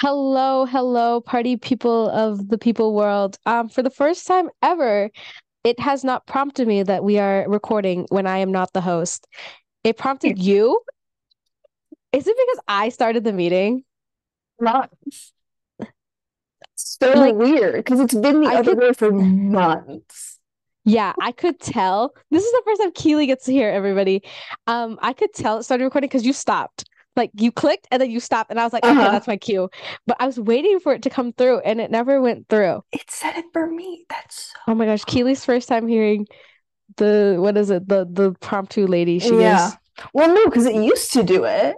Hello, hello, party people of the people world. Um, for the first time ever, it has not prompted me that we are recording when I am not the host. It prompted you. Is it because I started the meeting? Not so Like, weird because it's been the I other could, way for months. yeah, I could tell. This is the first time Keely gets to hear everybody. Um, I could tell it started recording because you stopped. Like you clicked and then you stopped, and I was like, okay, Uh-huh. that's my cue. But I was waiting for it to come through, and it never went through. It said it for me. That's Oh my gosh, Keely's first time hearing the what is it? The the promptu lady. She yeah. is Well, no, because it used to do it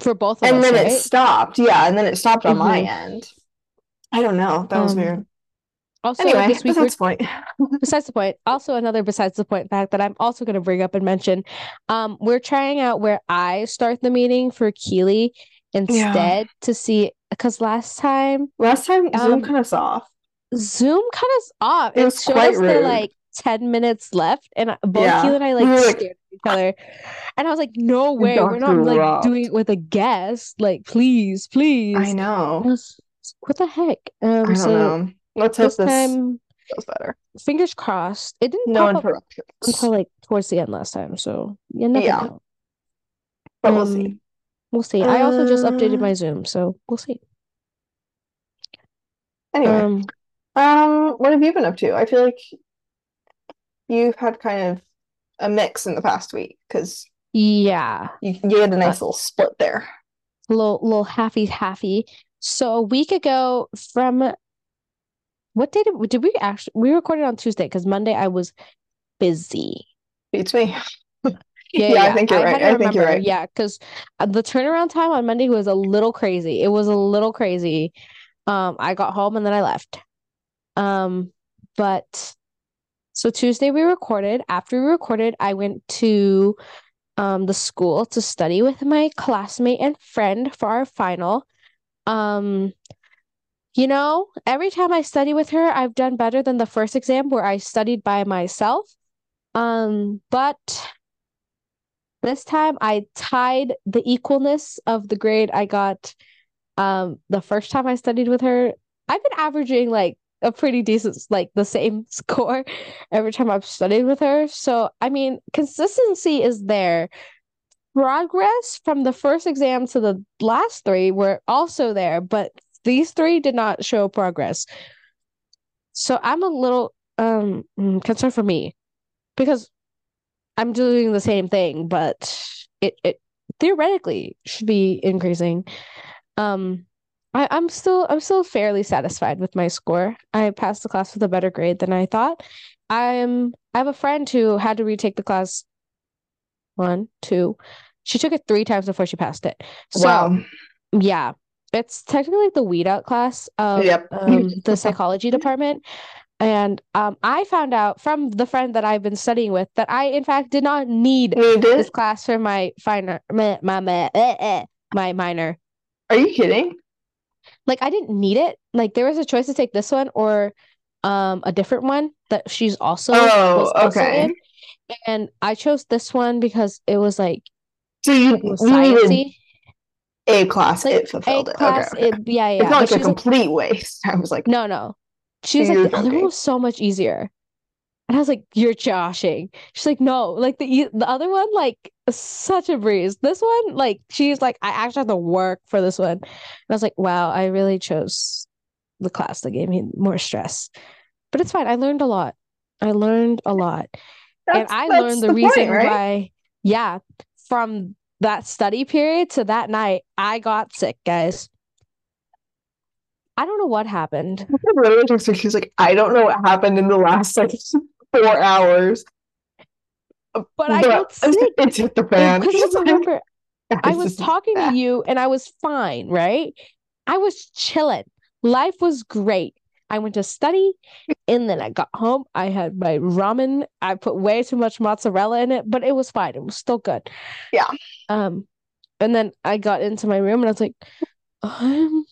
for both of us. and us, then it stopped. Yeah, and then it stopped on my hmm end. I don't know. That was Um, weird. Also Anyway, this week besides the point. besides the point, also another besides the point fact that I'm also going to bring up and mention. Um, we're trying out where I start the meeting for Keely Yeah. instead to see because last time Last time Zoom um cut us off. Zoom cut us off. It It was showed quite us the like 10 minutes left, and I- both Keely Yeah. and I We like were like at each other. And I was like, no way, we're not like doing it with a guest. Like, please, please. I know. was what the heck? I Um, don't so know. Let's hope this time, goes better. fingers crossed. It didn't No interruptions. until like towards the end last time, so Yeah, know. but we'll see. Um, we'll see. I also just updated Uh, my Zoom, so we'll see. anyway, Um, um, what have you been up to? I feel like you've had kind of a mix in the past week because yeah. you, you had a Uh, nice little split there. little little happy happy. So a week ago from what day did, we- did we actually we recorded on Tuesday because Monday I was busy. Beats me. Yeah, Yeah, yeah, I think you're I right. I think you're right. Yeah, because the turnaround time on Monday was a little crazy. It was a little crazy. Um, I got home and then I left. Um, but so Tuesday we recorded. After we recorded, I went to um the school to study with my classmate and friend for our final. Um, you know, every time I study with her, I've done better than the first exam where I studied by myself. Um, but this time I tied the equalness of the grade I got um the first time I studied with her. I've been averaging like a pretty decent like the same score every time I've studied with her. So, I mean, consistency is there. Progress from the first exam to the last three were also there, but these three did not show progress. So I'm a little um mm, concerned for me because I'm doing the same thing, but it, it theoretically should be increasing. Um, I, I'm still I'm still fairly satisfied with my score. I passed the class with a better grade than I thought. I'm I have a friend who had to retake the class one, two. She took it three times before she passed it. So Wow. yeah, it's technically the weed out class of Yep. um the psychology department. And um, I found out from the friend that I've been studying with that I, in fact, did not need this class for my finer, my my my, eh, eh, my minor. Are you kidding? Like I didn't need it. Like there was a choice to take this one or um a different one that she's also was Oh, also okay. in, and I chose this one because it was like So you you needed. A class, Like it A fulfilled it. Okay, class, okay. it yeah It's not like a she's like, complete waste. I was like, no no. She was like the other one was so much easier. And I was like, "You're joshing." She's like, "No, like the the other one, like such a breeze. This one, like she's like, I actually have to work for this one." And I was like, "Wow, I really chose the class that gave me more stress." But it's fine. I learned a lot. I learned a lot, and I learned the the point, reason right? why. Yeah, from that study period to that night, I got sick, guys. I don't know what happened. I literally texted She's like, I don't know what happened in the last like four hours, But I got sick. it's hit the fan. Because remember, I was talking to you and I was fine, right? I was chilling. Life was great. I went to study and then I got home. I had my ramen. I put way too much mozzarella in it, but it was fine. It was still good. Yeah. Um, and then I got into my room and I was like, I'm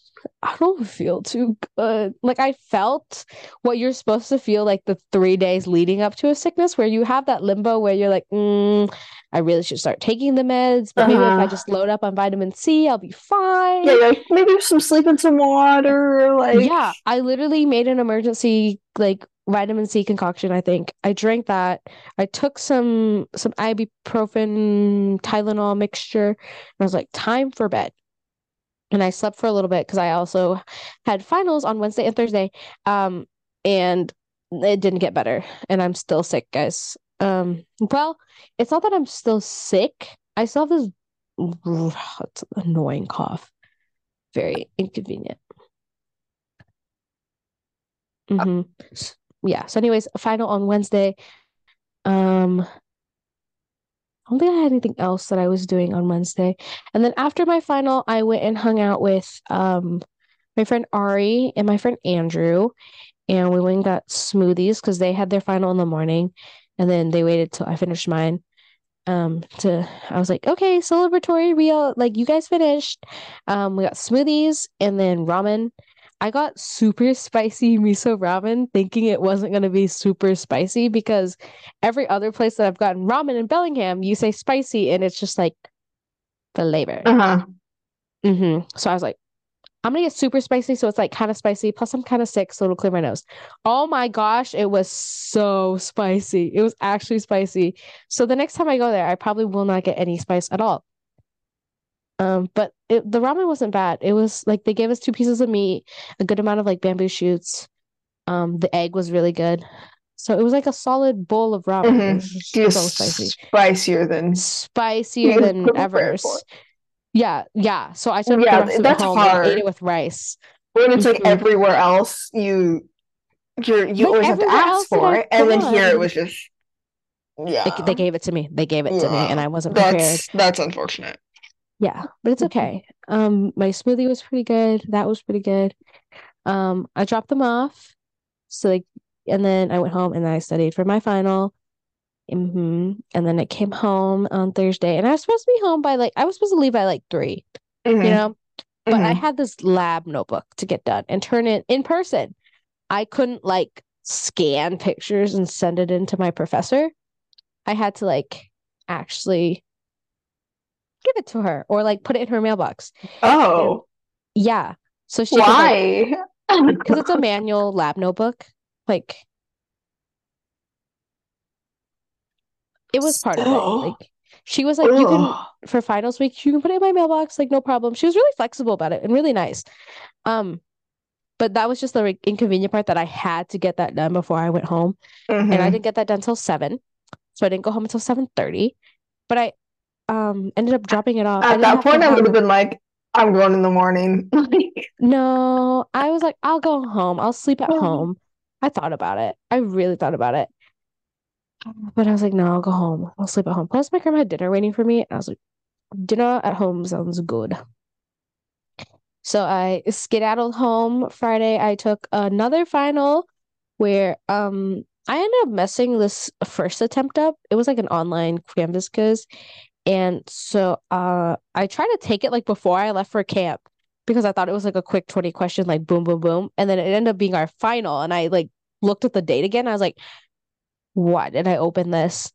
I don't feel too good. Like I felt what you're supposed to feel like the three days leading up to a sickness, where you have that limbo where you're like, mm, I really should start taking the meds, but maybe if I Uh-huh. just load up on vitamin C, I'll be fine. Yeah, like maybe some sleep and some water, like Yeah, I literally made an emergency like vitamin C concoction, I think. I drank that. I took some some ibuprofen Tylenol mixture and I was like, time for bed. And I slept for a little bit because I also had finals on Wednesday and Thursday. Um, and it didn't get better. And I'm still sick, guys. Um, well, it's not that I'm still sick. I still have this annoying cough. Very inconvenient. hmm Yeah. So, anyways, final on Wednesday. Um, I don't think I had anything else that I was doing on Wednesday. And then after my final, I went and hung out with um my friend Ari and my friend Andrew, and we went and got smoothies because they had their final in the morning, and then they waited till I finished mine. Um, to I was like, okay, celebratory, we all like you guys finished. Um, we got smoothies and then ramen. I got super spicy miso ramen, thinking it wasn't gonna be super spicy because every other place that I've gotten ramen in Bellingham, you say spicy and it's just like flavor. uh-huh. hmm So I was like, I'm gonna get super spicy, so it's like kind of spicy. Plus, I'm kind of sick, so it'll clear my nose. Oh my gosh, it was so spicy. It was actually spicy. So the next time I go there, I probably will not get any spice at all. Um, but it, the ramen wasn't bad. It was like they gave us two pieces of meat, a good amount of like bamboo shoots. Um, the egg was really good. So it was like a solid bowl of ramen. It Mhm. was just Just so spicy. spicier than Spicier than ever. prepared for. S- Yeah, yeah. So I took Yeah, the rest of it that's hard. ate it with rice. when it's like Mhm. everywhere else you you're you Like always have to ask for it and then here it was just yeah they gave it to me. They gave it to me, and I wasn't prepared. that's that's unfortunate Yeah, but it's okay. Um, my smoothie was pretty good. That was pretty good. Um, I dropped them off. So like, and then I went home and I studied for my final. hmm And then I came home on Thursday, and I was supposed to be home by like I was supposed to leave by like three, you Mhm. know. But I Mhm. had this lab notebook to get done and turn it in person. I couldn't like scan pictures and send it in to my professor. I had to like actually give it to her or like put it in her mailbox. oh Yeah. So she why because it's a manual lab notebook. Like it was part of it. Like she was like, you can for finals week, you can put it in my mailbox, like no problem. She was really flexible about it and really nice. Um, but that was just the like, inconvenient part that I had to get that done before I went home. And I Mhm. didn't get that done till seven. So I didn't go home until 7:30. But I um ended up dropping it off. At that point I would have been like I'm going in the morning No, I was like, I'll go home. I'll sleep at Oh. home. I thought about it. I really thought about it. But I was like, no, I'll go home. I'll sleep at home. Plus, my grandma had dinner waiting for me. And I was like, dinner at home sounds good. So I skedaddled home Friday. I took another final where um I ended up messing this first attempt up. It was like an online Canvas quiz. And so uh I tried to take it like before I left for camp because I thought it was like a quick 20 question, like boom, boom, boom. And then it ended up being our final. And I like looked at the date again. I was like, why did I open this?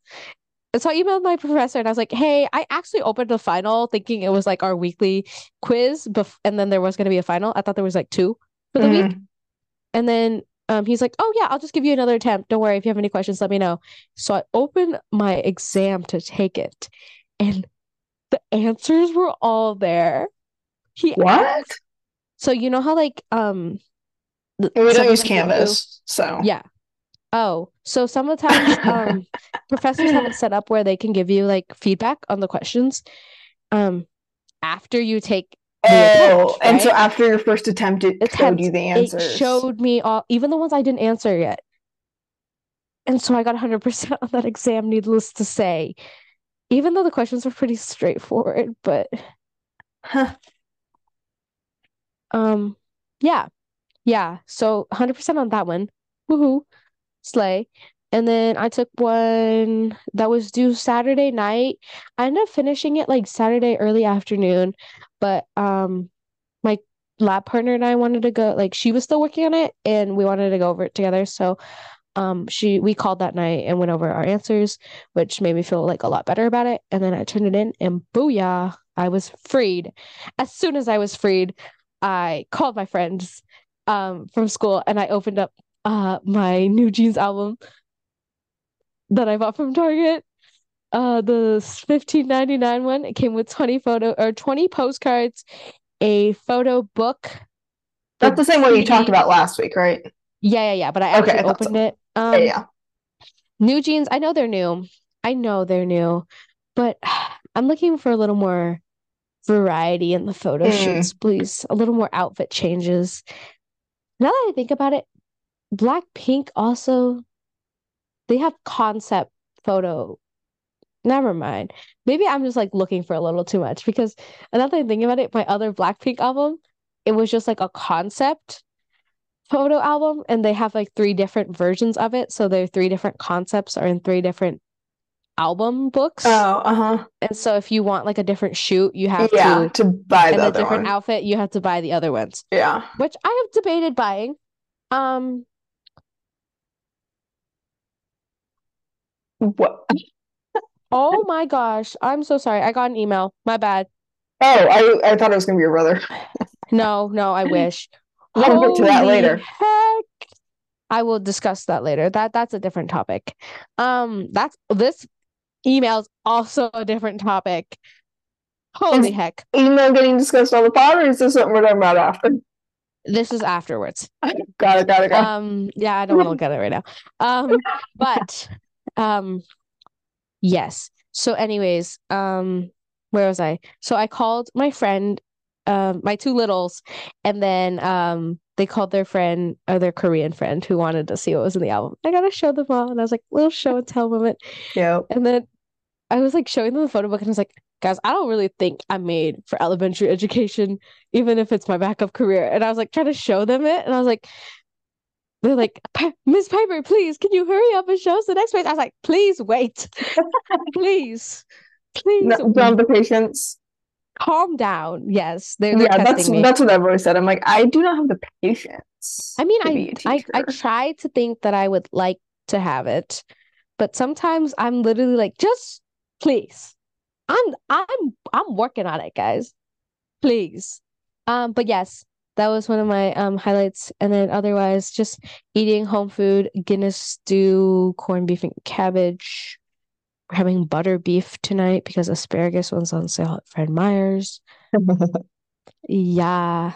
And so I emailed my professor and I was like, hey, I actually opened the final thinking it was like our weekly quiz, bef- and then there was going to be a final. I thought there was like two for the week. mhm. And then um, he's like, oh, yeah, I'll just give you another attempt. Don't worry. If you have any questions, let me know. So I opened my exam to take it, and the answers were all there. He What? asked, so you know how like um we don't use them give you- Canvas so yeah. Oh, so some of the times um professors have it set up where they can give you like feedback on the questions um after you take oh attempt, and so after your first attempt it showed you the It answers showed me all even the ones I didn't answer yet. And so I got 100% on that exam, needless to say. Even though the questions were pretty straightforward, but Huh. um yeah. Yeah. So 100% on that one. Woohoo. Slay. And then I took one that was due Saturday night. I ended up finishing it like Saturday early afternoon, but um my lab partner and I wanted to go, like she was still working on it and we wanted to go over it together. So um she we called that night and went over our answers, which made me feel like a lot better about it. And then I turned it in and booyah, I was freed. As soon as I was freed, I called my friends um from school and I opened up uh my New Jeans album that I bought from Target. Uh the 15.99 one. It came with 20 photo or 20 postcards, a photo book. That's the same one you talked about last week, right? Yeah, yeah, yeah. But I Okay, actually I opened so. it. Yeah, Um, yeah. New Jeans, I know they're new. I know they're new, but I'm looking for a little more variety in the photo Mm. shoots, please. A little more outfit changes. Now that I think about it, Blackpink also they have concept photo. Never mind. Maybe I'm just like looking for a little too much because another thing I about it, my other Blackpink album, it was just like a concept photo album and they have like three different versions of it. So their three different concepts are in three different album books. Oh, uh-huh. And so if you want like a different shoot, you have Yeah, to, to buy and the a different one. outfit, you have to buy the other ones, Yeah. which I have debated buying. Um, What? oh my gosh, I'm so sorry. I got an email. My bad. Oh, I I thought it was gonna be your brother. No, no, I wish. We'll get to that later. heck. I will discuss that later. That that's a different topic. Um, that's this email is also a different topic. Holy Is- heck. Email getting discussed on the pod, or is this something we're talking about after? This is afterwards. Got it, got it, got it. Um, yeah, I don't want to look at it right now. Um, but um, yes. So, anyways, um, where was I? So I called my friend, um, my two littles, and then um, they called their friend or their Korean friend who wanted to see what was in the album. I gotta show them all, and I was like, little show and tell moment. Yep. And then I was like showing them the photo book, and I was like, guys, I don't really think I'm made for elementary education, even if it's my backup career. And I was like trying to show them it, and I was like, they're like, Miss Piper, please, can you hurry up and show us the next page? I was like, please wait, please, please No, don't have the patience. Calm down. Yes, they're they're Yeah, that's me. that's what I've always said. I'm like, I do not have the patience I mean, I, I I try to think that I would like to have it, but sometimes I'm literally like, just please. I'm I'm I'm working on it, guys. Please. Um, but yes, that was one of my um highlights. And then otherwise, just eating home food, Guinness stew, corned beef and cabbage. We're having butter beef tonight because asparagus one's on sale at Fred Meyer's. Yeah.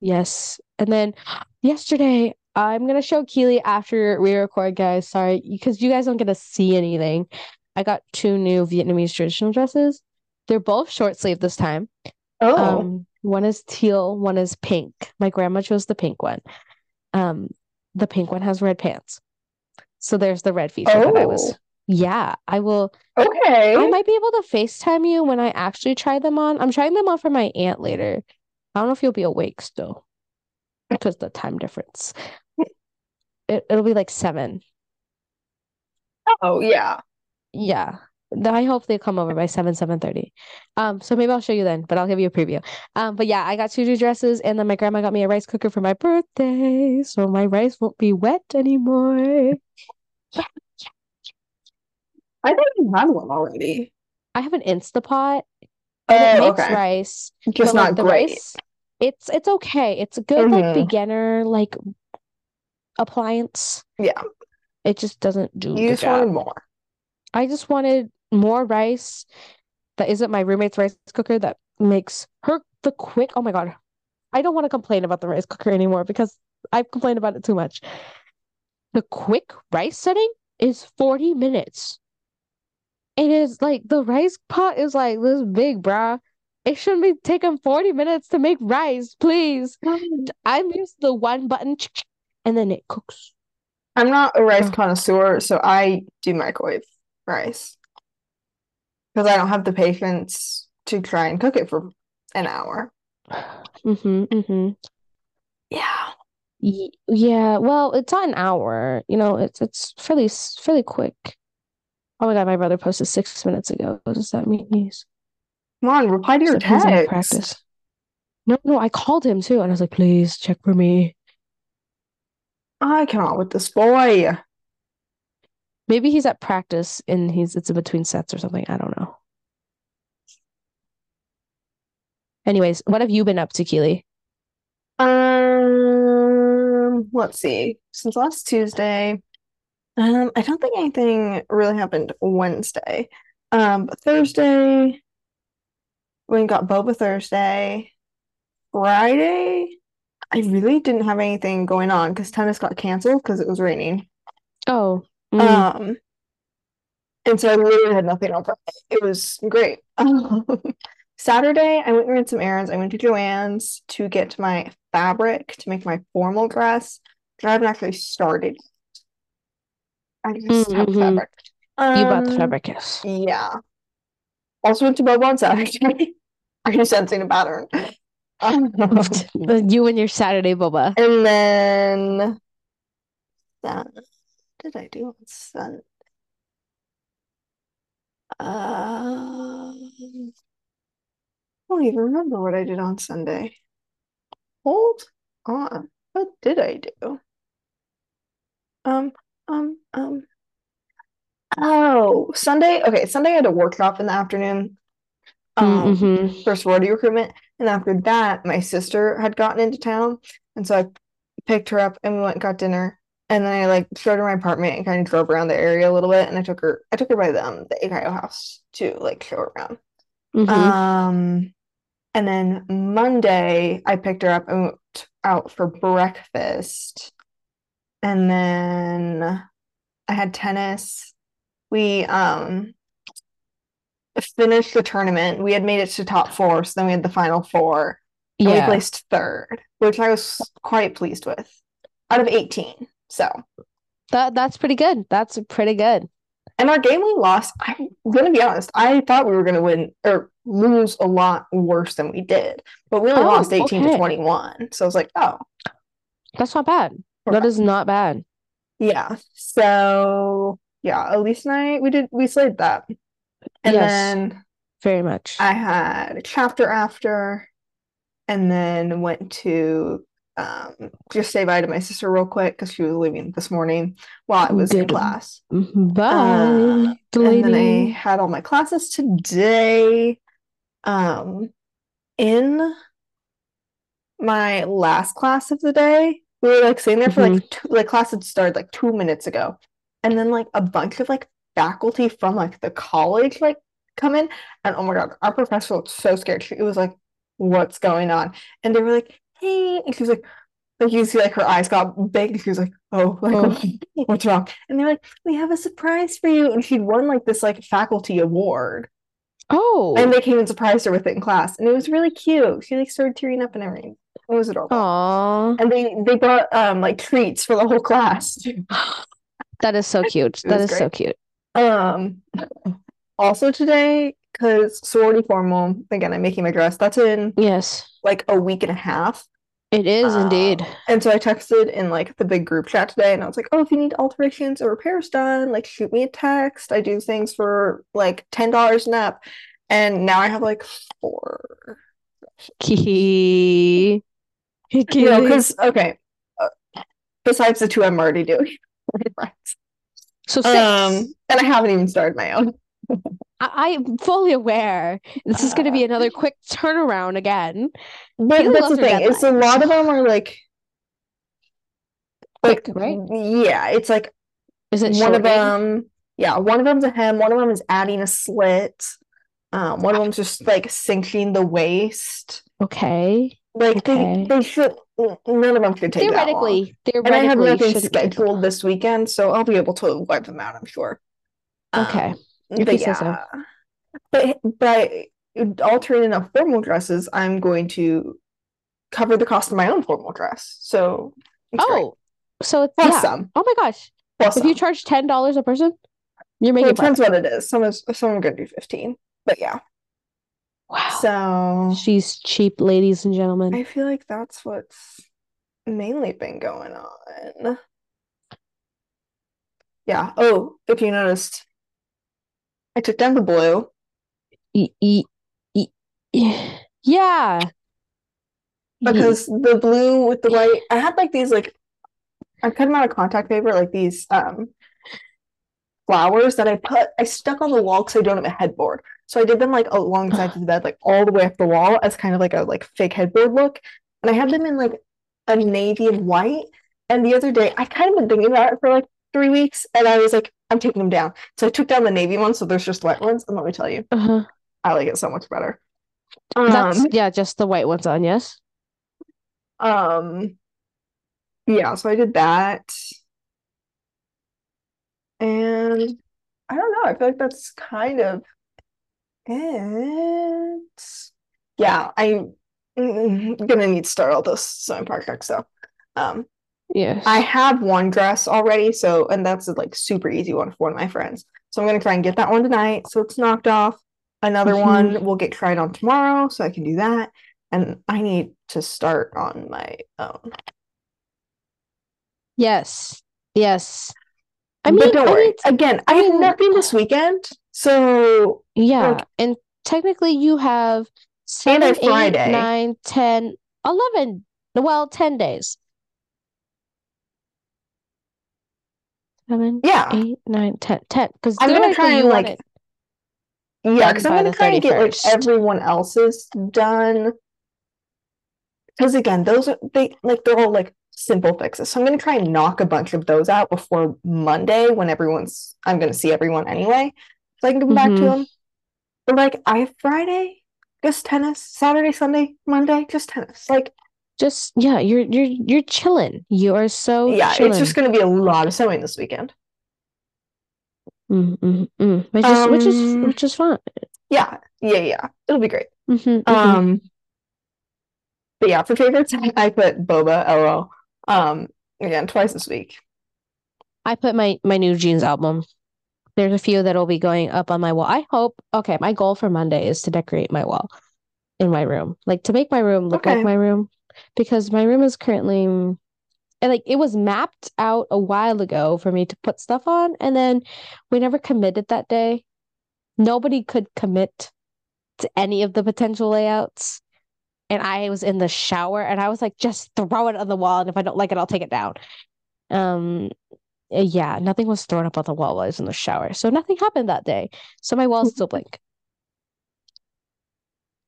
Yes. And then yesterday, I'm gonna show Keely after we record, guys. Sorry, because you guys don't get to see anything. I got two new Vietnamese traditional dresses. They're both short sleeve this time. Oh, Um, one is teal, one is pink. My grandma chose the pink one. Um, the pink one has red pants. So there's the red feature that I was. Yeah, I will. okay. I might be able to FaceTime you when I actually try them on. I'm trying them on for my aunt later. I don't know if you'll be awake still because the time difference. It, it'll be like seven. Oh, yeah. Yeah. I hope they come over by 7, 7:30. Um, so maybe I'll show you then, but I'll give you a preview. Um, but yeah, I got two new dresses and then my grandma got me a rice cooker for my birthday, so my rice won't be wet anymore. I thought you had one already. I have an Instapot and it Oh, makes okay. rice, Just but like not the great. rice, it's it's okay. It's a good like Mhm. beginner like appliance. Yeah. It just doesn't do You the just wanted more. I just wanted more rice that isn't my roommate's rice cooker that makes her the quick. Oh my God. I don't want to complain about the rice cooker anymore because I've complained about it too much. The quick rice setting is 40 minutes. It is like the rice pot is like this big, brah. It shouldn't be taking 40 minutes to make rice, please. I'm used to the one button and then it cooks. I'm not a rice connoisseur, so I do microwave rice because I don't have the patience to try and cook it for an hour. Mm-hmm, mm-hmm. Yeah. Yeah, well, it's not an hour. You know, it's it's fairly fairly quick. Oh my God, my brother posted six minutes ago. What does that mean? He's Come on, reply to your he's text. practice. No, no, I called him too, and I was like, please check for me. I cannot with this boy. Maybe he's at practice and he's it's in between sets or something. I don't know. Anyways, what have you been up to, Keely? Um, let's see. Since last Tuesday, um, I don't think anything really happened Wednesday. Um, but Thursday, we got boba Thursday. Friday, I really didn't have anything going on because tennis got canceled because it was raining. Oh, mm. Um, and so I literally had nothing on Friday. It was great. Saturday, I went and ran some errands. I went to Joann's to get my fabric to make my formal dress. I haven't actually started. I just have Mhm. fabric. you bought the Um, fabric, yes. Yeah. Also went to Boba on Saturday. Are you sensing a pattern? Um, You and your Saturday boba. and then that did I do on Sunday? Um, I don't even remember what I did on Sunday. Hold on. What did I do? Um, um, um. Oh, Sunday. Okay, Sunday I had a workshop in the afternoon. Um, Mhm. for sorority recruitment. And after that, my sister had gotten into town. And so I picked her up and we went and got dinner. And then I like showed her my apartment and kind of drove around the area a little bit. And I took her I took her by the um the Akayo house to like show her around. Mhm. Um and then Monday I picked her up and went out for breakfast. And then I had tennis. We um finished the tournament. We had made it to top four, so then we had the final four. And we placed third, which I was quite pleased with. Out of 18. So That that's pretty good. That's pretty good. and our game we lost, I'm gonna be honest, I thought we were gonna win or lose a lot worse than we did. But we only Oh, lost 18 to 21. So I was like, oh, That's not bad. That okay. not bad. Yeah. So yeah, Elise and I we did we slayed that. And Yes. then Very much. I had a chapter after, and then went to um, just say bye to my sister real quick because she was leaving this morning while I was in Good. class. Mhm. Bye, Uh, and then I had all my classes today. Um, in my last class of the day, we were like sitting there for Mm-hmm. like two, like class had started like two minutes ago, and then like a bunch of like faculty from like the college like come in, and oh my God, our professor looked so scared. She was like, "What's going on?" And they were like, "Hey," and she was like, like you see like her eyes got big, and she was like, "Oh, like Oh. what's wrong?" And they're like, "We have a surprise for you," and she'd won like this like faculty award. Oh. And they came and surprised her with it in class, and it was really cute. She like started tearing up and everything. It was adorable. Aw. And they they brought um like treats for the whole class. too. That is so cute. that is is so cute. Um, also today, because sorority formal, again, I'm making my dress. That's in Yes, like a week and a half. it is indeed. Um, and so I texted in like the big group chat today, and I was like, "Oh, if you need alterations or repairs done, like shoot me a text. I do things for like ten dollars an app." And now I have like four. Key. You know, because okay, uh, besides the two I'm already doing. So six. Um, and I haven't even started my own. I, I'm fully aware this is going to be another quick turnaround again. But that's the thing. It's a lot of them are like, like Quick, right? yeah, it's like Is it one of them, yeah, one of them's a hem, one of them is adding a slit. Um, one of them's just like cinching the waist. Okay. Like Okay. they, they should none of them should take that long. Theoretically, And I have nothing shouldn't take that scheduled this weekend, so I'll be able to wipe them out, I'm sure. Okay. Um, but say so. yeah. But but altering enough formal dresses, I'm going to cover the cost of my own formal dress. So it's great. Oh, so it's Plus yeah. some. Oh my gosh. Plus If you charge ten dollars a person, you're Well, making it depends money. what it is. Some is some are gonna do 15. But yeah. Wow. So She's cheap, ladies and gentlemen. I feel like that's what's mainly been going on. Yeah. Oh, if you noticed, I took down the blue. E- e- e- Yeah. because the blue with the white, I had like these like I cut them out of contact paper, like these um flowers that I put I stuck on the wall because I don't have a headboard. So I did them like alongside the bed, like all the way up the wall as kind of like a like fake headboard look. And I had them in like a navy and white. And the other day I kind of been thinking about it for like three weeks and I was like, I'm taking them down. So I took down the navy ones, so there's just white ones. And let me tell you, Uh-huh. I like it so much better. That's Um, yeah, just the white ones on, yes. um, yeah, so I did that. And I don't know, I feel like that's kind of it. Yeah, I'm mm, gonna need to start all those sewing projects though. Um, Yes. I have one dress already, so and that's a like super easy one for one of my friends. So I'm gonna try and get that one tonight, so it's knocked off. Another Mhm. one will get tried on tomorrow, so I can do that. And I need to start on my own. Yes. Yes. I But mean, don't I worry. mean, t- Again, I I have nothing this weekend, so yeah. like- And technically you have And eight, Friday. nine, 10, 11, well, 10 days. Seven, yeah, eight, nine, 10, 10. Because I'm gonna try and like it yeah, because I'm gonna try and get like everyone else's done. Because again, those are they like they're all like simple fixes. So I'm gonna try and knock a bunch of those out before Monday when everyone's I'm gonna see everyone anyway. So I can come back to Mhm. them. But like I have Friday, just tennis, Saturday, Sunday, Monday, just tennis. Like just yeah, you're you're you're chilling. You are so yeah, chilling. it's just gonna be a lot of sewing this weekend. Mm, mm, mm. Which is which is Um, which is fun. Yeah, yeah, yeah. It'll be great. Mhm, mhm. Um, but yeah, for favorites, I put Boba LOL. Um, again, twice this week. I put my my new jeans album. There's a few that'll be going up on my wall. I hope. Okay, my goal for Monday is to decorate my wall in my room, like to make my room look Okay. like my room, because my room is currently, and like it was mapped out a while ago for me to put stuff on, and then we never committed that day. Nobody could commit to any of the potential layouts. And I was in the shower and I was like, just throw it on the wall. And if I don't like it, I'll take it down. Um, yeah, nothing was thrown up on the wall while I was in the shower. So nothing happened that day. So my wall's still blank.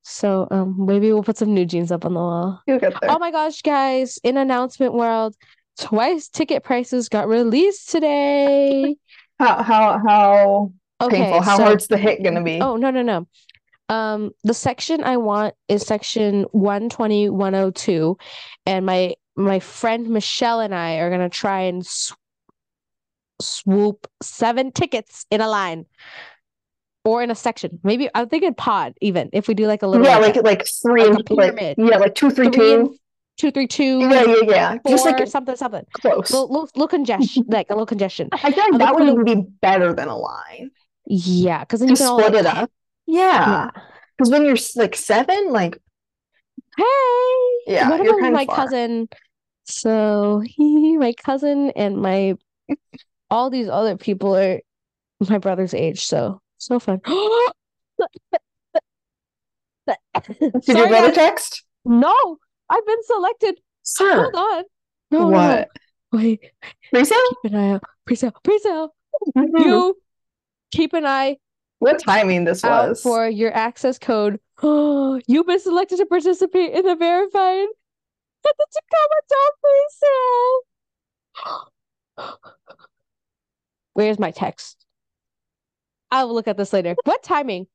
So um maybe we'll put some new jeans up on the wall. You'll get there. Oh my gosh, guys, in announcement world, twice ticket prices got released today. How how how Okay, painful? How so hard's the hit gonna be? Oh, no, no, no. Um, the section I want is section 120, 102. And my my friend Michelle and I are gonna try and sw swoop seven tickets in a line or in a section. Maybe I'm thinking pod even if we do like a little yeah, like like three like like pyramid. yeah, like two, three, three two. two, three, two, Yeah, yeah, yeah. Just like something, something. close. Little, little, little congestion, like a little congestion. I feel like that would even be better than a line. Yeah, because then To you can all split like, it up. yeah. Yeah. Because when you're like seven, like Hey, Yeah, one of you're them is kinda my far. cousin. So he, my cousin, and my all these other people are my brother's age. So so fun. did your brother text? No, I've been selected. Sir. Hold on. No, no, no. What? Wait, Resale? keep an eye out. Pre-sale, pre-sale. You keep an eye What timing this was? for your access code. Oh, you've been selected to participate in the verified at the Tacoma Dome pre-sale. Where's my text? I will look at this later. What timing?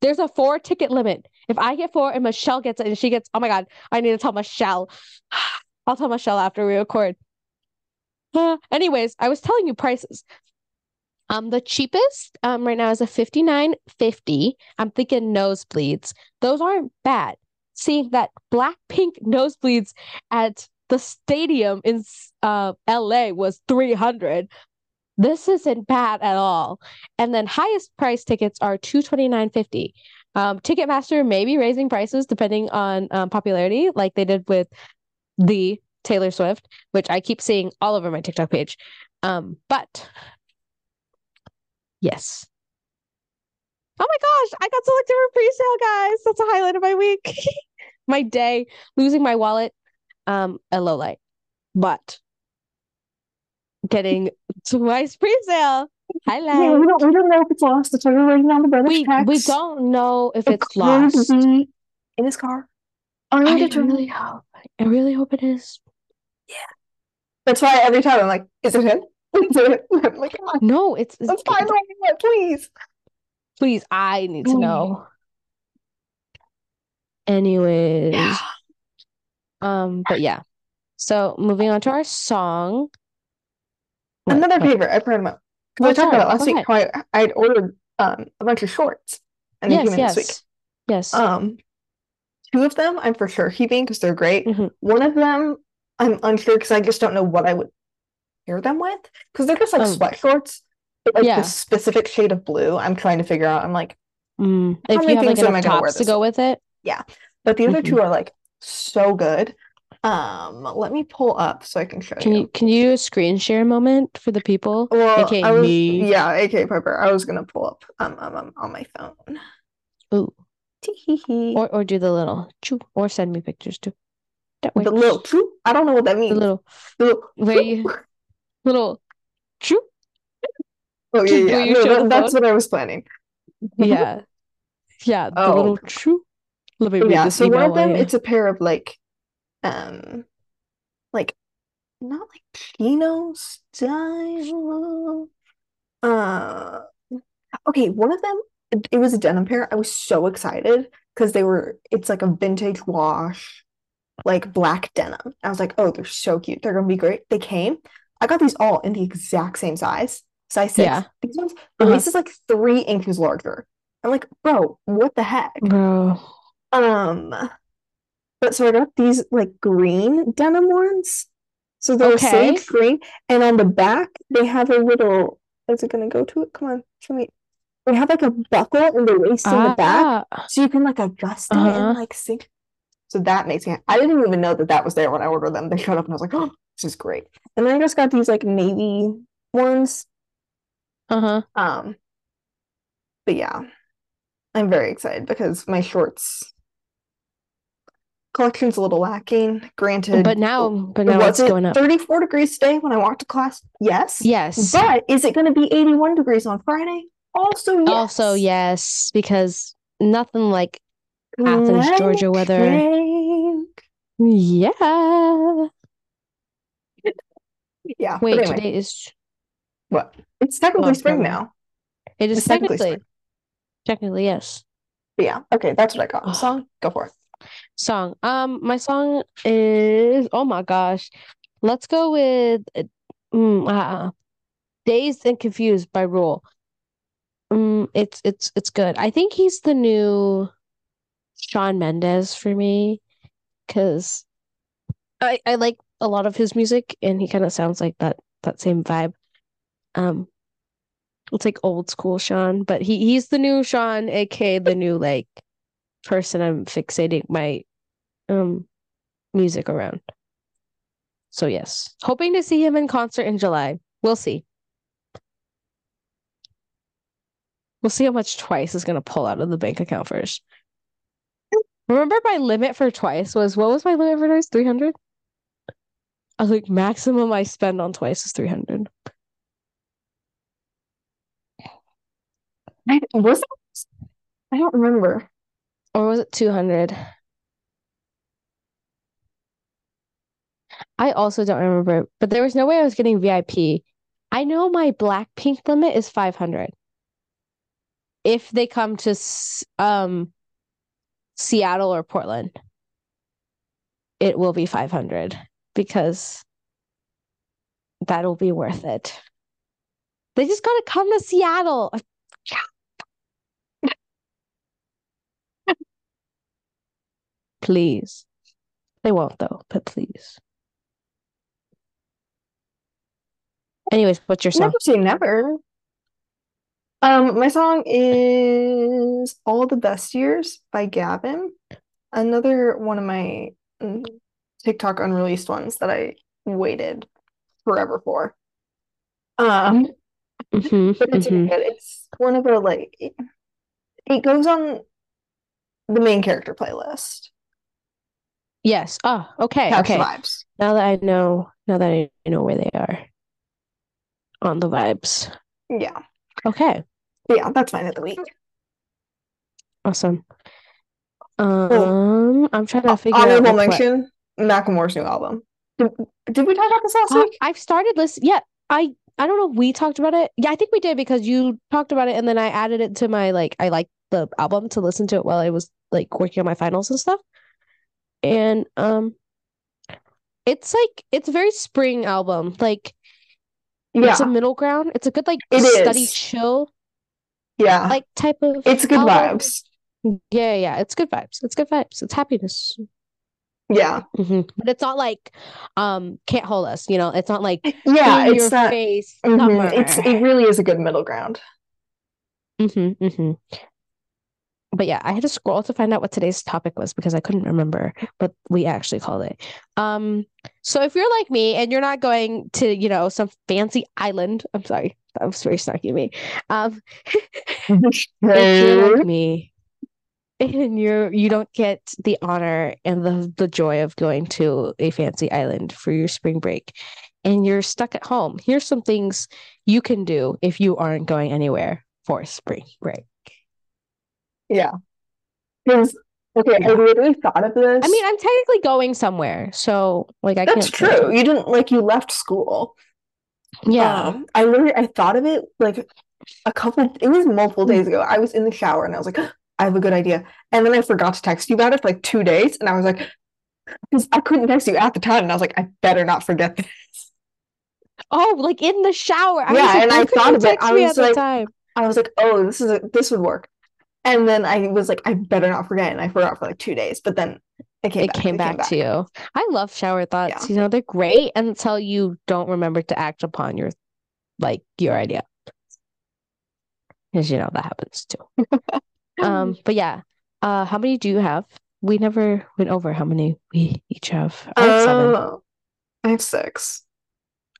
There's a four ticket limit. If I get four and Michelle gets it and she gets, oh my God, I need to tell Michelle. I'll tell Michelle after we record. Uh, anyways, I was telling you prices. Um, the cheapest um right now is a fifty nine fifty. I'm thinking nosebleeds. Those aren't bad. Seeing that Blackpink nosebleeds at the stadium in uh LA was three hundred. This isn't bad at all. And then highest price tickets are two twenty nine fifty. Um, Ticketmaster may be raising prices depending on um, popularity, like they did with the Taylor Swift, which I keep seeing all over my TikTok page. Um, but yes. Oh my gosh, I got selected for pre-sale, guys. That's a highlight of my week. my day, losing my wallet, um, a low light. But getting twice pre-sale. Highlight. Yeah, we don't we don't know if it's lost. It's already written on the brother's We text. we don't know if It it's lost. in his car. I Undetermined. really hope. I really hope it is. Yeah. That's why every time I'm like, is it him? Is it him? I'm like, come on, No, it's, it's let's find out, please. please. I need to know. Anyways, Yeah. um, but yeah. So moving on to our song. Another favorite I've heard about. Oh, I talked sorry, about it last go week how I I'd ordered um a bunch of shorts and they Yes, came in this week. yes, yes. Um, two of them I'm for sure keeping because they're great. Mhm. One of them I'm unsure because I just don't know what I would pair them with because they're just like Oh. sweat shorts, but like Yeah. the specific shade of blue. I'm trying to figure out. I'm like, Mm, How if many you have like things am I enough gonna wear tops to go with it. Yeah, but the other Mhm. two are like so good. Um, let me pull up so I can show Can you. you can you screen share a moment for the people? Well, AKA I was me. yeah, AK Piper. I was gonna pull up um, um, um on my phone. Ooh. Tee-hee-hee. Or or do the little choo or send me pictures too. That The little choo. I don't know what that the means. little The little where you little choo. Oh yeah, yeah. No, that- that's what I was planning. Yeah. Yeah, the Oh. little choo. Let me read Yeah, this so one of them, it's a pair of like, um, like not like chino style. Uh, okay, one of them, it, it was a denim pair. I was so excited because they were. It's like a vintage wash, like black denim. I was like, oh, they're so cute. They're gonna be great. They came. I got these all in the exact same size, size six. Yeah. These ones, the Uh-huh. waist is like three inches larger. I'm like, bro, what the heck? Bro. Um, but so I got these like green denim ones. So they're Okay. sage green, and on the back they have a little. Is it gonna go to it? Come on, show me. They have like a buckle in the waist in the back, Ah, so you can like adjust it Uh-huh. and like sync. So that makes me. I didn't even know that that was there when I ordered them. They showed up, and I was like, "Oh, this is great." And then I just got these like navy ones. uh-huh. Um, but yeah, I'm very excited because my shorts collection's a little lacking. Granted, But now but now it's it going up. 34 degrees today when I walked to class? Yes. Yes. But is it going to be 81 degrees on Friday? Also, yes. Also, yes, because nothing like Athens, Georgia weather. Yeah. Yeah. Wait, anyway, today is what? It's technically spring now. it is It's technically technically spring. technically yes. But yeah. Okay, that's what I got. Song, go for it. Song. Um, my song is oh my gosh. Let's go with mm, uh, Dazed and Confused by Ruel. Mm, it's it's it's good. I think he's the new Shawn Mendes for me because I I like a lot of his music and he kind of sounds like that that same vibe. Um, it's like old school Shawn, but he he's the new Shawn, aka the new like person I'm fixating my um music around. So yes, hoping to see him in concert in July. We'll see. We'll see how much Twice is gonna pull out of the bank account first. Remember my limit for Twice was what was my limit for Twice? 300? I was like maximum I spend on Twice is 300. I, was? I don't remember. Or was it 200? I also don't remember, but there was no way I was getting VIP. I know my Blackpink limit is 500. If they come to um Seattle or Portland, it will be 500 because that'll be worth it. They just gotta come to Seattle. Please. They won't though, but please. Anyways, what's your song? Never say never. Um, my song is All the Best Years by Gavin. Another one of my mm, TikTok unreleased ones that I waited forever for. Um, Mhm, but it's mhm. good. It's one of the like it goes on the main character playlist. Yes. Oh, okay. The Okay. vibes. Now that I know, now that I know where they are on the vibes. Yeah. Okay. Yeah, that's mine of the week. Awesome. Um, I'm trying to figure out Honorable what- mention, Macklemore's new album. Did, did we talk about this last Uh, week? I've started listening. Yeah, I I don't know if we talked about it. Yeah, I think we did because you talked about it and then I added it to my like I like the album to listen to it while I was like working on my finals and stuff. And um it's like it's a very spring album. Like Yeah, it's a middle ground. It's a good like It study is. chill yeah. like type of It's good album. vibes. Yeah, yeah, it's good vibes. It's good vibes. It's happiness. Yeah. hmm But it's not like um can't hold us, you know. It's not like Yeah, it's your that face mhm. It's it really is a good middle ground. Mm-hmm, mm-hmm. But yeah, I had to scroll to find out what today's topic was because I couldn't remember what we actually called it. Um, so if you're like me and you're not going to, you know, some fancy island, I'm sorry, that was very snarky of me. Um, if you're like me and you're you don't get the honor and the the joy of going to a fancy island for your spring break and you're stuck at home, here's some things you can do if you aren't going anywhere for spring break. Yeah. Because okay, I literally thought of this. I mean, I'm technically going somewhere, so like I that's true. You didn't like you left school. Yeah. Um, I literally I thought of it like a couple it was multiple days ago. I was in the shower and I was like, I have a good idea. And then I forgot to text you about it for like two days, and I was like, because I couldn't text you at the time, and I was like, I better not forget this. Oh, like in the shower. I was Yeah, and I thought of it. I was like-? I was like, oh, this is a this would work. And then I was like, I better not forget, and I forgot for like two days. But then it came It back. came back to you. I love shower thoughts. You know, they're great until you don't remember to act upon your like your idea. Because you know that happens too. Um, but yeah. Uh how many do you have? We never went over how many we each have. I have seven. Uh, I have six.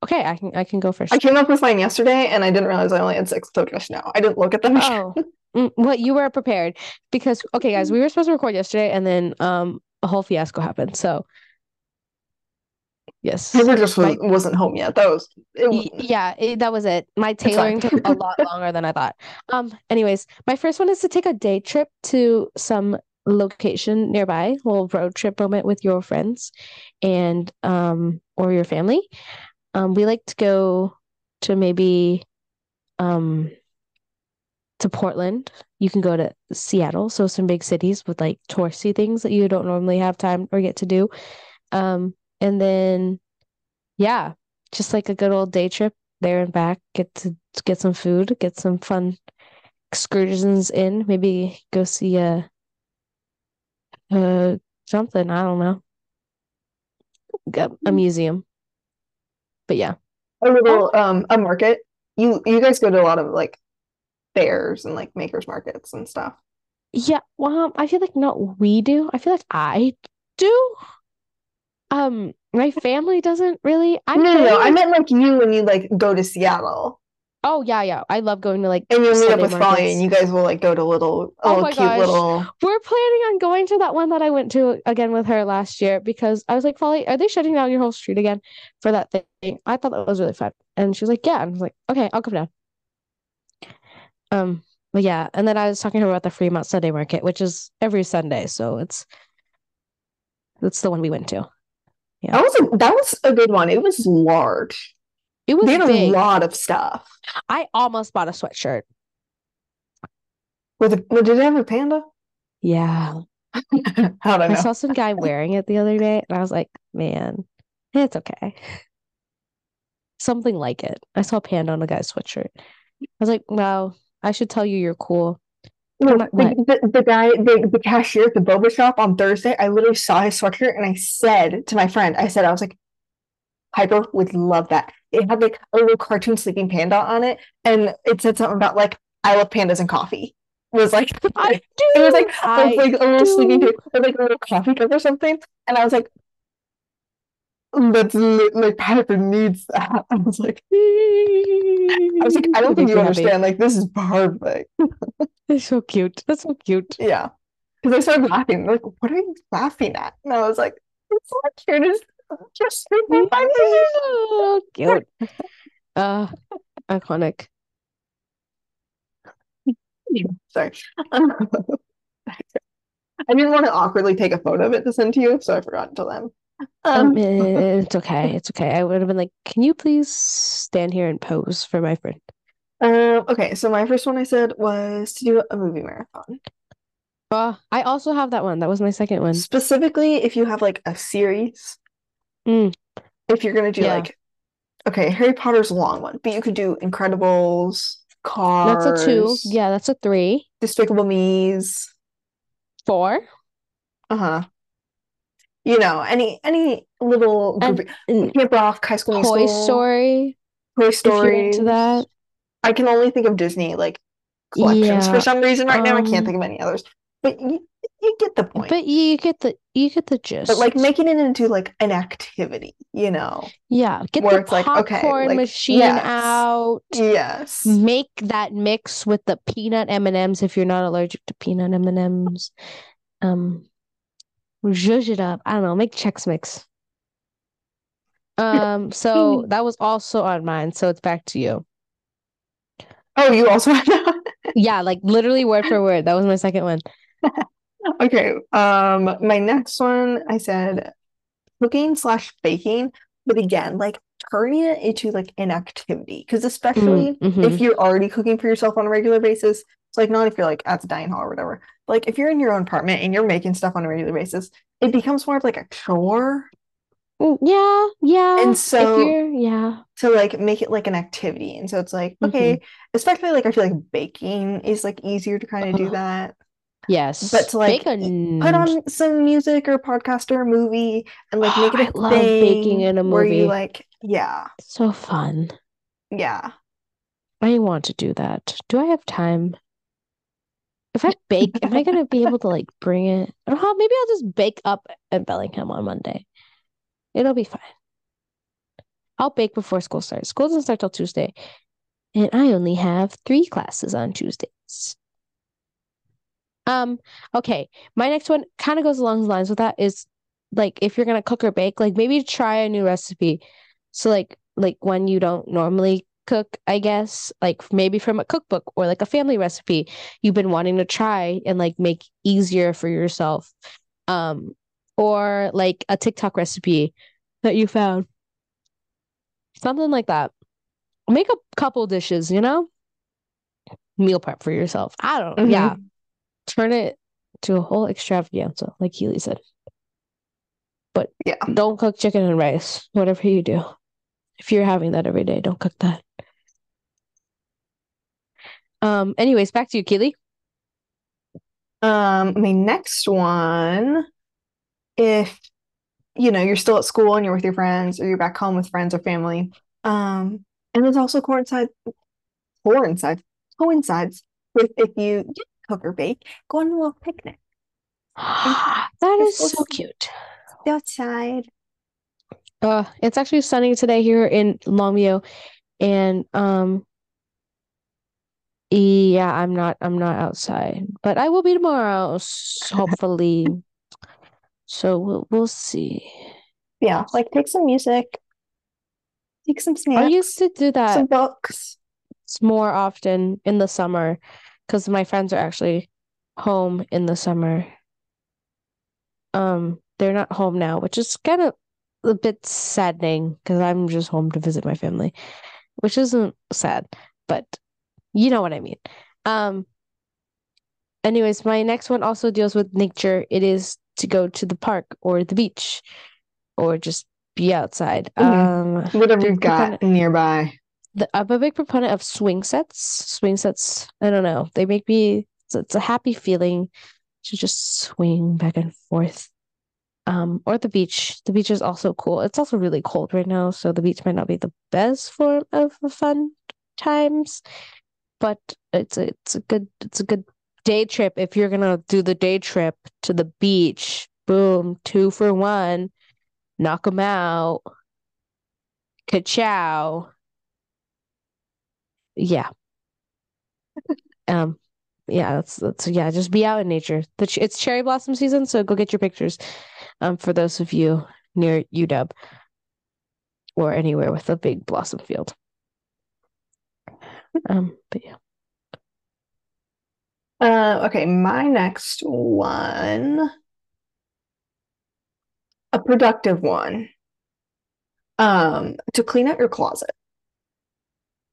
Okay, I can I can go first. I came up with mine yesterday, and I didn't realize I only had six until just now. I didn't look at them. Oh, mm, well, you were prepared because okay, guys, we were supposed to record yesterday, and then um a whole fiasco happened. So, yes, River just was, Right. wasn't home yet. That was it. Yeah, it, that was it. My tailoring took a lot longer than I thought. Um, anyways, my first one is to take a day trip to some location nearby, little road trip moment with your friends and um or your family. Um, we like to go to maybe um to Portland. You can go to Seattle, so some big cities with like touristy things that you don't normally have time or get to do. Um, and then yeah, just like a good old day trip there and back. Get to, get some food, get some fun excursions in. Maybe go see a uh something. I don't know. A museum. But yeah. a little um a market. You you guys go to a lot of like fairs and like makers markets and stuff. Yeah, well, I feel like not we do. I feel like I do. Um, my family doesn't really. I'm no, no, no. I meant like you when you like go to Seattle Oh yeah, yeah. I love going to like and you'll meet up with Folly and you guys will like go to little Oh little my cute gosh. little We're planning on going to that one that I went to again with her last year because I was like, Folly, are they shutting down your whole street again for that thing? I thought that was really fun. And she was like, Yeah. And I was like, Okay, I'll come down. Um, but yeah, and then I was talking to her about the Fremont Sunday Market, which is every Sunday, so it's that's the one we went to. Yeah. That was a that was a good one. It was large. It was They had a lot of stuff. I almost bought a sweatshirt. With a, did it have a panda? Yeah. I I saw some guy wearing it the other day, and I was like, man, it's okay. Something like it. I saw a panda on a guy's sweatshirt. I was like, wow, I should tell you you're cool. No, the, the, the guy, the, the cashier at the boba shop on Thursday, I literally saw his sweatshirt and I said to my friend, I said, I was like, Piper would love that. It had like a little cartoon sleeping panda on it, and it said something about like, I love pandas and coffee. It was like, I it was like, do. it I was like a little sleeping panda, or like a little coffee cup or something. And I was like, that's like Piper needs that. I was like, I was like, I don't think you understand. Like, this is perfect. It's so cute. That's so cute. Yeah. Because I started laughing. Like, what are you laughing at? And I was like, It's like cute as just. Oh, cute. Uh, iconic. Sorry. I didn't want to awkwardly take a photo of it to send to you, so I forgot to then. Um, Um, it's okay. It's okay. I would have been like, can you please stand here and pose for my friend? um, okay, so my first one I said was to do a movie marathon. Uh, I also have that one. That was my second one. Specifically, if you have like a series, Mm. if you're gonna do Yeah. like, okay, Harry Potter's a long one, but you could do Incredibles, Cars. That's a two. Yeah, that's a three. Despicable Me's, Four. uh-huh. You know, any any little And- group, and Camp Rock, High School Toy Musical, Story, Toy into Stories. that. I can only think of Disney like collections for some reason right now. I can't um, think of any others. But you, you get the point. But you get the you get the gist. But like making it into like an activity, you know. Yeah, get where the it's like, okay, popcorn like, machine yes. out. Yes. Make that mix with the peanut M&Ms if you're not allergic to peanut M&Ms. Um, zhuzh it up. I don't know, make Chex Mix. Um, so that was also on mine, so it's back to you. Oh, you also? Yeah, like literally word for word. That was my second one. Okay. Um, my next one I said cooking slash baking, but again, like turning it into like an activity. Because especially mhm. if you're already cooking for yourself on a regular basis, it's like not if you're like at the dining hall or whatever. Like if you're in your own apartment and you're making stuff on a regular basis, it becomes more of like a chore Mm, Yeah, yeah. And so- yeah. to like make it like an activity. And so it's like, Mm-hmm. okay, especially like I feel like baking is like easier to kind of do Uh-huh. that. Yes. But to like a put on some music or podcast or a movie and like make Oh, it I a love baking in a movie. where you like, yeah, so fun. yeah. I want to do that. Do I have time? If I bake, am I gonna be able to like bring it? Oh, maybe I'll just bake up at Bellingham on Monday. It'll be fine. I'll bake before school starts. School doesn't start till Tuesday, and I only have three classes on Tuesdays. Um, okay. My next one kind of goes along the lines with that is like if you're gonna cook or bake, like maybe try a new recipe. So like like when you don't normally cook, I guess, like maybe from a cookbook or like a family recipe you've been wanting to try and like make easier for yourself. Um, or like a TikTok recipe that you found. Something like that. Make a couple dishes, you know? Meal prep for yourself. I don't know. Mhm. Yeah. Turn it to a whole extravaganza, like Keely said. But Yeah. don't cook chicken and rice, whatever you do. If you're having that every day, don't cook that. Um, anyways, back to you, Keely. Um, my next one, if you know you're still at school and you're with your friends, or you're back home with friends or family, um, and this also coincides coincides coincides with if you did cook or bake, go on a little picnic That is so cute. cute. outside. Uh, it's actually sunny today here in Longview, and um, yeah, I'm not, I'm not outside, but I will be tomorrow, hopefully. So we'll we'll see. Yeah, like take some music, take some snacks. I used to do that some books. It's more often in the summer because my friends are actually home in the summer. Um, they're not home now, which is kind of a bit saddening because I'm just home to visit my family, which isn't sad, but you know what I mean. Um, anyways, my next one also deals with nature. It is to go to the park or the beach or just be outside. Um, Whatever you've got nearby. the, I'm a big proponent of swing sets. Swing sets, I don't know, they make me, it's, it's a happy feeling to just swing back and forth. Um, or the beach. The beach is also cool. It's also really cold right now, so the beach might not be the best form of fun times, but it's a, it's a good it's a good day trip if you're gonna do the day trip to the beach. Boom, two for one. Knock 'em out. Ka-chow. Yeah. Um, yeah, that's that's yeah, just be out in nature. The it's cherry blossom season, so go get your pictures. Um, for those of you near UW or anywhere with a big blossom field. Um, but yeah. Uh, okay, my next one, a productive one. Um, to clean out your closet.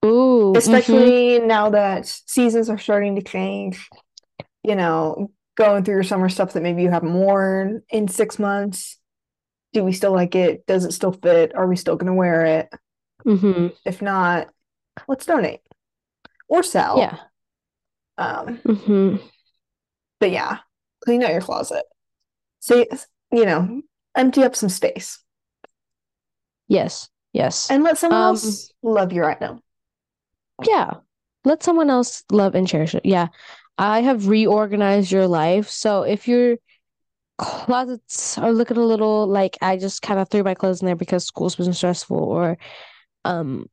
Ooh. Especially now that seasons are starting to change, you know, going through your summer stuff that maybe you haven't worn in six months. Do we still like it? Does it still fit? Are we still going to wear it? Mhm. If not, let's donate or sell. Yeah. Um, Mhm. but yeah, clean out your closet. So, you know, empty up some space Yes. Yes. and let someone Um, else love your item. Yeah. Let someone else love and cherish it. Yeah. I have reorganized your life. So if your closets are looking a little like I just kind of threw my clothes in there because school's been stressful or um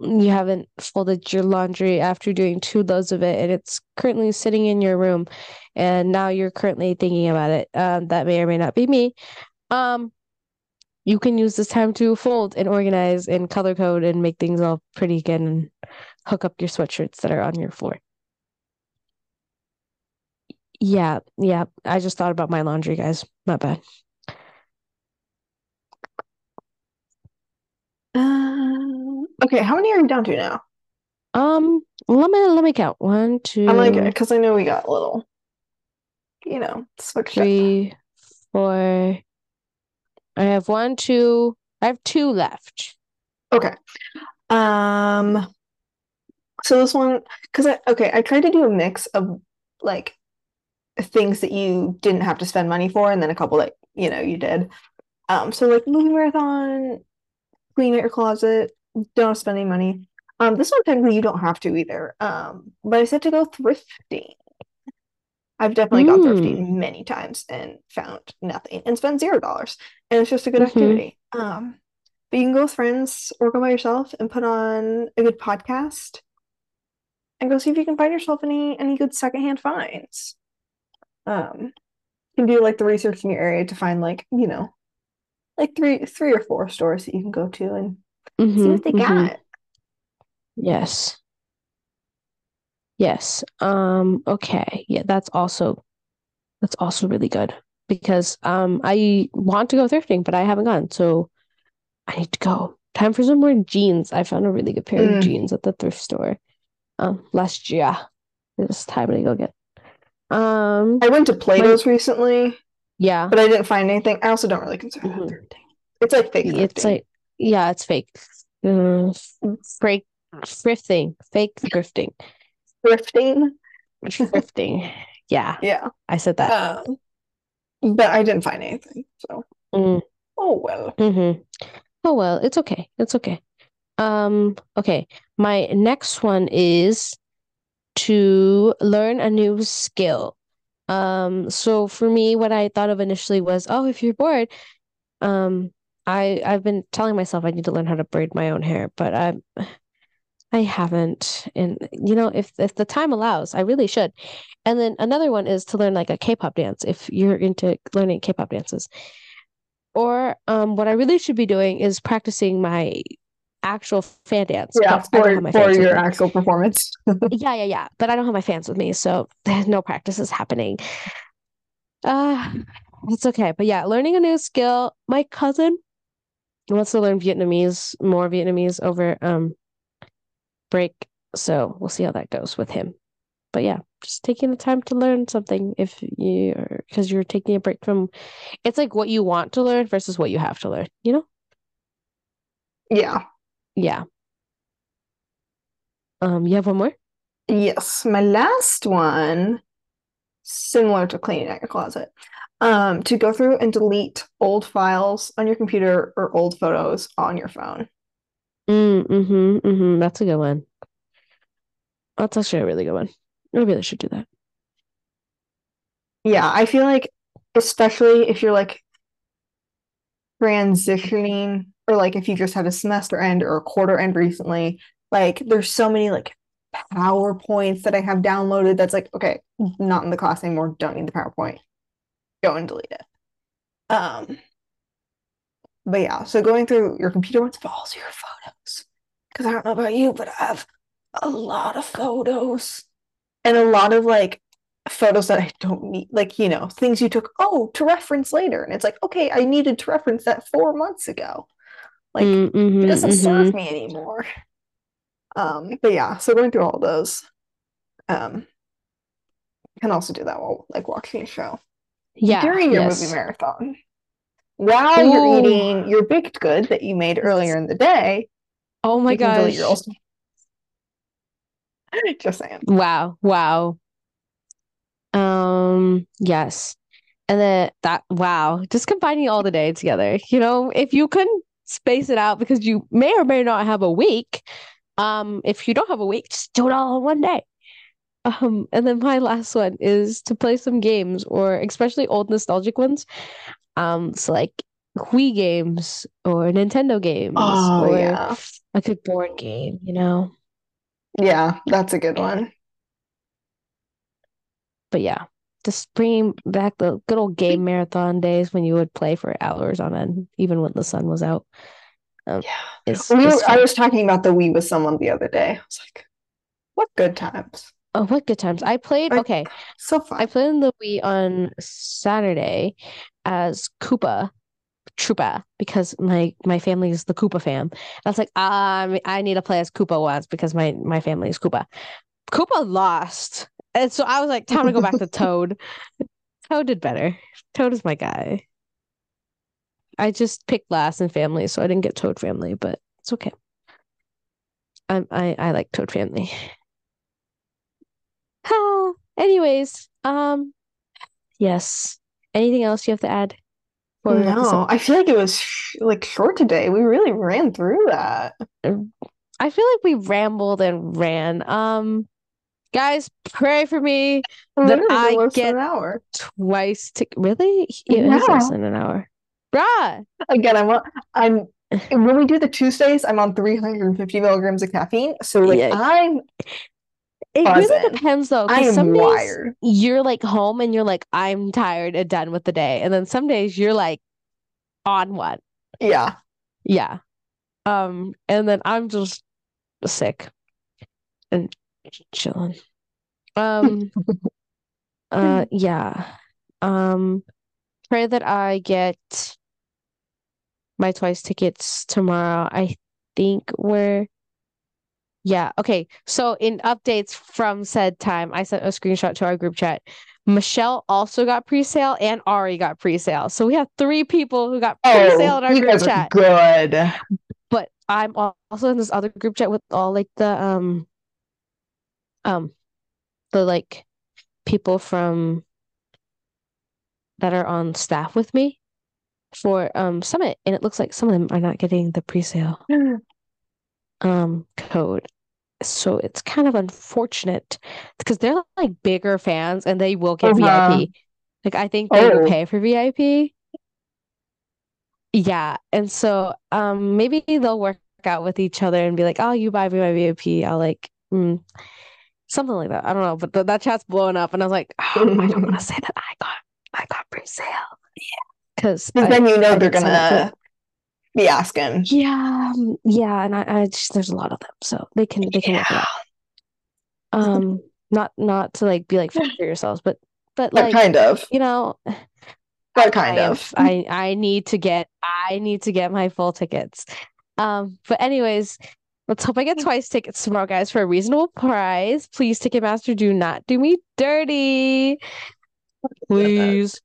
you haven't folded your laundry after doing two loads of it and it's currently sitting in your room and now you're currently thinking about it. Um, that may or may not be me. Um, you can use this time to fold and organize and color code and make things all pretty again and hook up your sweatshirts that are on your floor. Yeah, yeah. I just thought about my laundry, guys. Not bad. Um, okay, how many are you down to now? Um, let me let me count. One, two, I'm like, because I know we got a little, you know, three, four. I have one, two. I have two left. Okay. Um, so this one, because I, okay, I tried to do a mix of like things that you didn't have to spend money for, and then a couple that, you know, you did. Um, so like movie marathon, clean out your closet, don't spend any money. Um, this one technically you don't have to either. Um, but I said to go thrifting. I've definitely gone thrifting many times and found nothing and spent zero dollars. And it's just a good Mhm. activity. Um, but you can go with friends or go by yourself and put on a good podcast and go see if you can find yourself any any good secondhand finds. Um, you can do like the research in your area to find like, you know, like three three or four stores that you can go to and see Mhm, what they mhm. got. Yes. Yes. Um, okay. Yeah, that's also that's also really good because um I want to go thrifting, but I haven't gone, so I need to go. Time for some more jeans. I found a really good pair Mm. of jeans at the thrift store um last year. It's time to go get. Um, I went to Plato's recently, yeah, but I didn't find anything. I also don't really consider Mhm. thrifting. It's like fake it's like yeah, it's fake. Uh, fake thrifting, fake thrifting, thrifting. thrifting. Yeah, Yeah. I said that. Um, but I didn't find anything. So, Mm. oh well. Mm-hmm. Oh well, it's okay. It's okay. Um, okay. My next one is to learn a new skill. Um, so for me, what I thought of initially was, oh, if you're bored, um, I I've been telling myself I need to learn how to braid my own hair, but I I haven't. And you know, if if the time allows, I really should. And then another one is to learn like a K-pop dance if you're into learning K-pop dances. Or um, what I really should be doing is practicing my actual fan dance, Yeah, but I don't for for your actual performance. Yeah, yeah, yeah. But I don't have my fans with me, so there's no practices happening. Uh, it's okay. But yeah, learning a new skill. My cousin wants to learn Vietnamese, more Vietnamese over um break. So we'll see how that goes with him. But yeah, just taking the time to learn something if you're because you're taking a break from it's like what you want to learn versus what you have to learn, you know? Yeah. Yeah. Um, you have one more? Yes. My last one, similar to cleaning out your closet. Um, to go through and delete old files on your computer or old photos on your phone. Mm, mm-hmm, mm-hmm. That's a good one. That's actually a really good one. I really should do that. Yeah, I feel like especially if you're like transitioning or like if you just had a semester end or a quarter end recently, like there's so many like PowerPoints that I have downloaded that's like, okay, not in the class anymore, don't need the PowerPoint. Go and delete it. Um, but yeah, so going through your computer once falls your photos. Because I don't know about you, but I have a lot of photos and a lot of like photos that I don't need, like, you know, things you took, oh, to reference later. And it's like, okay, I needed to reference that four months ago. Like, Mm-hmm, it doesn't mm-hmm. serve me anymore. Um, but yeah, so going through all those. Um, can also do that while like watching a show Yeah, during your yes. movie marathon. While you're eating your baked good that you made earlier in the day, Oh my you can delete gosh. Just saying. Wow, wow. Um, yes. And then that, wow, just combining all the day together. You know, if you couldn't space it out because you may or may not have a week, um, if you don't have a week, just do it all in one day. Um, and then my last one is to play some games or especially old nostalgic ones. Um, so like Wii games or Nintendo games Oh or yeah. a good board game, you know. Yeah, that's a good one. But yeah, just bringing back the good old game marathon days when you would play for hours on end, even when the sun was out. Um, Yeah. is, We were, I was talking about the Wii with someone the other day. I was like, what good times. Oh, what good times. I played, Like, okay, so fun. I played in the Wii on Saturday as Koopa Troopa because my my family is the Koopa fam. I was like, um, I need to play as Koopa once because my my family is Koopa. Koopa lost, and so I was like, time to go back to Toad. Toad did better. Toad is my guy. I just picked last in family, so I didn't get Toad family, but it's okay. I I I like Toad family. Ah, anyways, um, yes. Anything else you have to add? before we wrap this No? I feel like it was sh like short today. We really ran through that. I feel like we rambled and ran. Um, guys, pray for me that I get an hour. twice to really? It is Yeah. less than an hour. Bruh. Again, I'm I'm when we do the Tuesdays, I'm on 350 milligrams of caffeine. So like Yeah. I'm It really depends though, I because am some days wired. you're like home and you're like, I'm tired and done with the day. And then some days you're like on one. Yeah. Yeah. Um, and then I'm just sick and chilling. Um, uh, yeah. Um, pray that I get my twice tickets tomorrow. I think we're yeah, okay. So in updates from said time, I sent a screenshot to our group chat. Michelle also got pre-sale and Ari got pre-sale. So we have three people who got pre-sale in Oh, our you group guys are chat. good. But I'm also in this other group chat with all like the um um the like people from that are on staff with me for um Summit, and it looks like some of them are not getting the pre-sale um code. So it's kind of unfortunate because they're like bigger fans and they will get Uh-huh. VIP. Like I think they Oh. pay for VIP. Yeah, and so um maybe they'll work out with each other and be like, "Oh, you buy me my VIP." I'll like mm, something like that. I don't know, but th that chat's blowing up, and I was like, oh, I don't want to say that I got I got pre-sale. Yeah, because then you know I they're did sign up for- gonna be asking. yeah, um, yeah, and I, I just there's a lot of them, so they can they can Yeah. Um, not not to like be like for yourselves, but but But like kind of. you know, But kind I of. I I need to get I need to get my full tickets. Um, but anyways, let's hope I get twice tickets tomorrow, guys, for a reasonable price. Please, Ticketmaster, do not do me dirty. Please.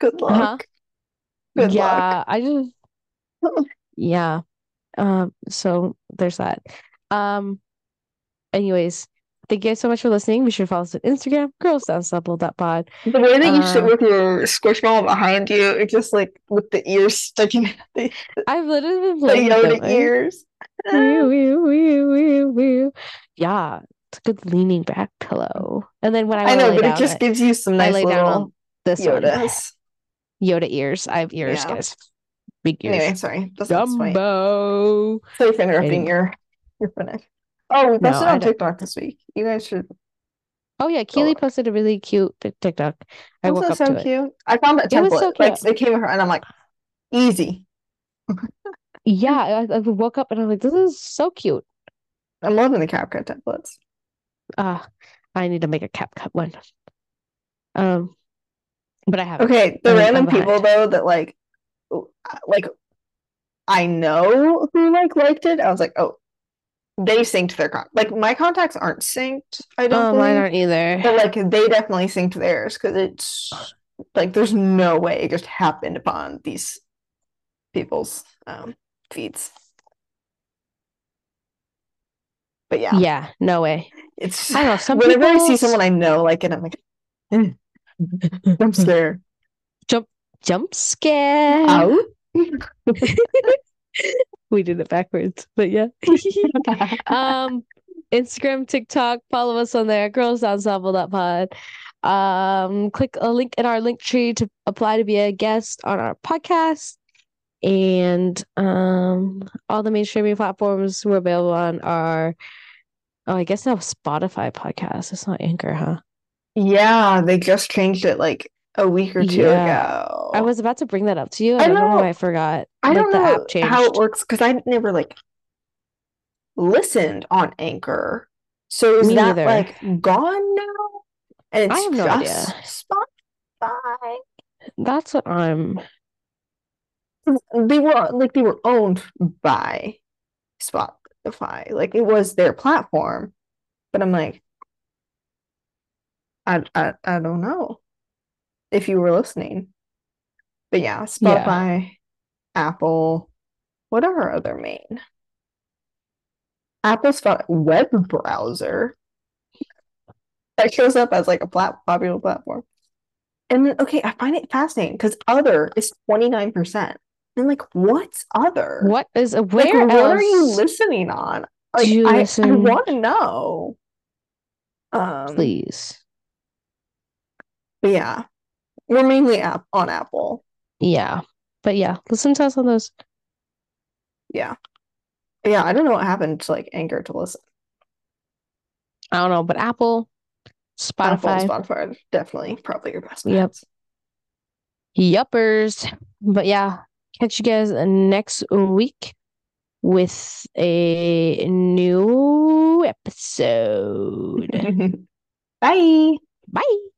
Good Uh-huh. luck. Good luck. yeah, I just yeah. Um, so there's that. Um, anyways, thank you guys so much for listening. Be sure to follow us on Instagram, girls.unstoppable.pod. The way that you sit Uh, with your squishmallow behind you, it's just like with the ears sticking out the, I've literally been the playing with Yoda ears. Yeah, it's a good leaning back pillow. And then when I I know, but it just I, gives you some I nice lay down on little this one. Yoda ears. I have ears, Yeah. guys. Big ears. Anyway, sorry. That's. Dumbo. Sorry for interrupting your your finish. Oh, we No, on TikTok this week. You guys should Oh yeah, Keely posted a really cute TikTok. I woke Also up so to it. cute. I found that It was template. so Like cute. it came and I'm like, easy. Yeah, I, I woke up and I'm like, this is so cute. I'm loving the CapCut templates. Uh, I need to make a CapCut one. Um, but I haven't. Okay, the I'm- random people though that like like I know who like liked it. I was like, oh, they synced their con like my contacts aren't synced, I don't Oh, mine aren't either. But like they definitely synced theirs because it's like there's no way it just happened upon these people's um feeds. But yeah, Yeah, no way. it's I don't know. Some whenever I see someone I know like and I'm like, eh, I'm scared. jump scare. Out. We did it backwards, but yeah. Um, Instagram, TikTok, follow us on there, girls.unstoppable.pod. Um, click a link in our link tree to apply to be a guest on our podcast. And um, all the main streaming platforms we're available on are, oh, I guess now Spotify podcast. It's not Anchor, huh? Yeah, they just changed it like a week or two Yeah. ago. I was about to bring that up to you. I I don't know know. I forgot. I Like don't the know how it works because I never like listened on Anchor. So is Me that neither. like gone now? And I have no idea. Spotify. That's what I'm. They were like they were owned by Spotify. Like it was their platform. But I'm like, I I, I don't know if you were listening. But yeah, Yeah. Spotify, Apple, what are our other main? Apple's web browser that shows up as like a plat popular platform. And then okay, I find it fascinating because other is 29%. And like, what's other? What is Like, where what are you listening on? Like, you I, I want to know. Um, Please. yeah, we're mainly app on Apple. Yeah. But yeah, listen to us on those. Yeah. Yeah, I don't know what happened to like Anchor to listen. I don't know, but Apple, Apple and Spotify, Spotify are definitely probably your best Yep. bets. yuppers. But yeah, catch you guys next week with a new episode. Bye. Bye.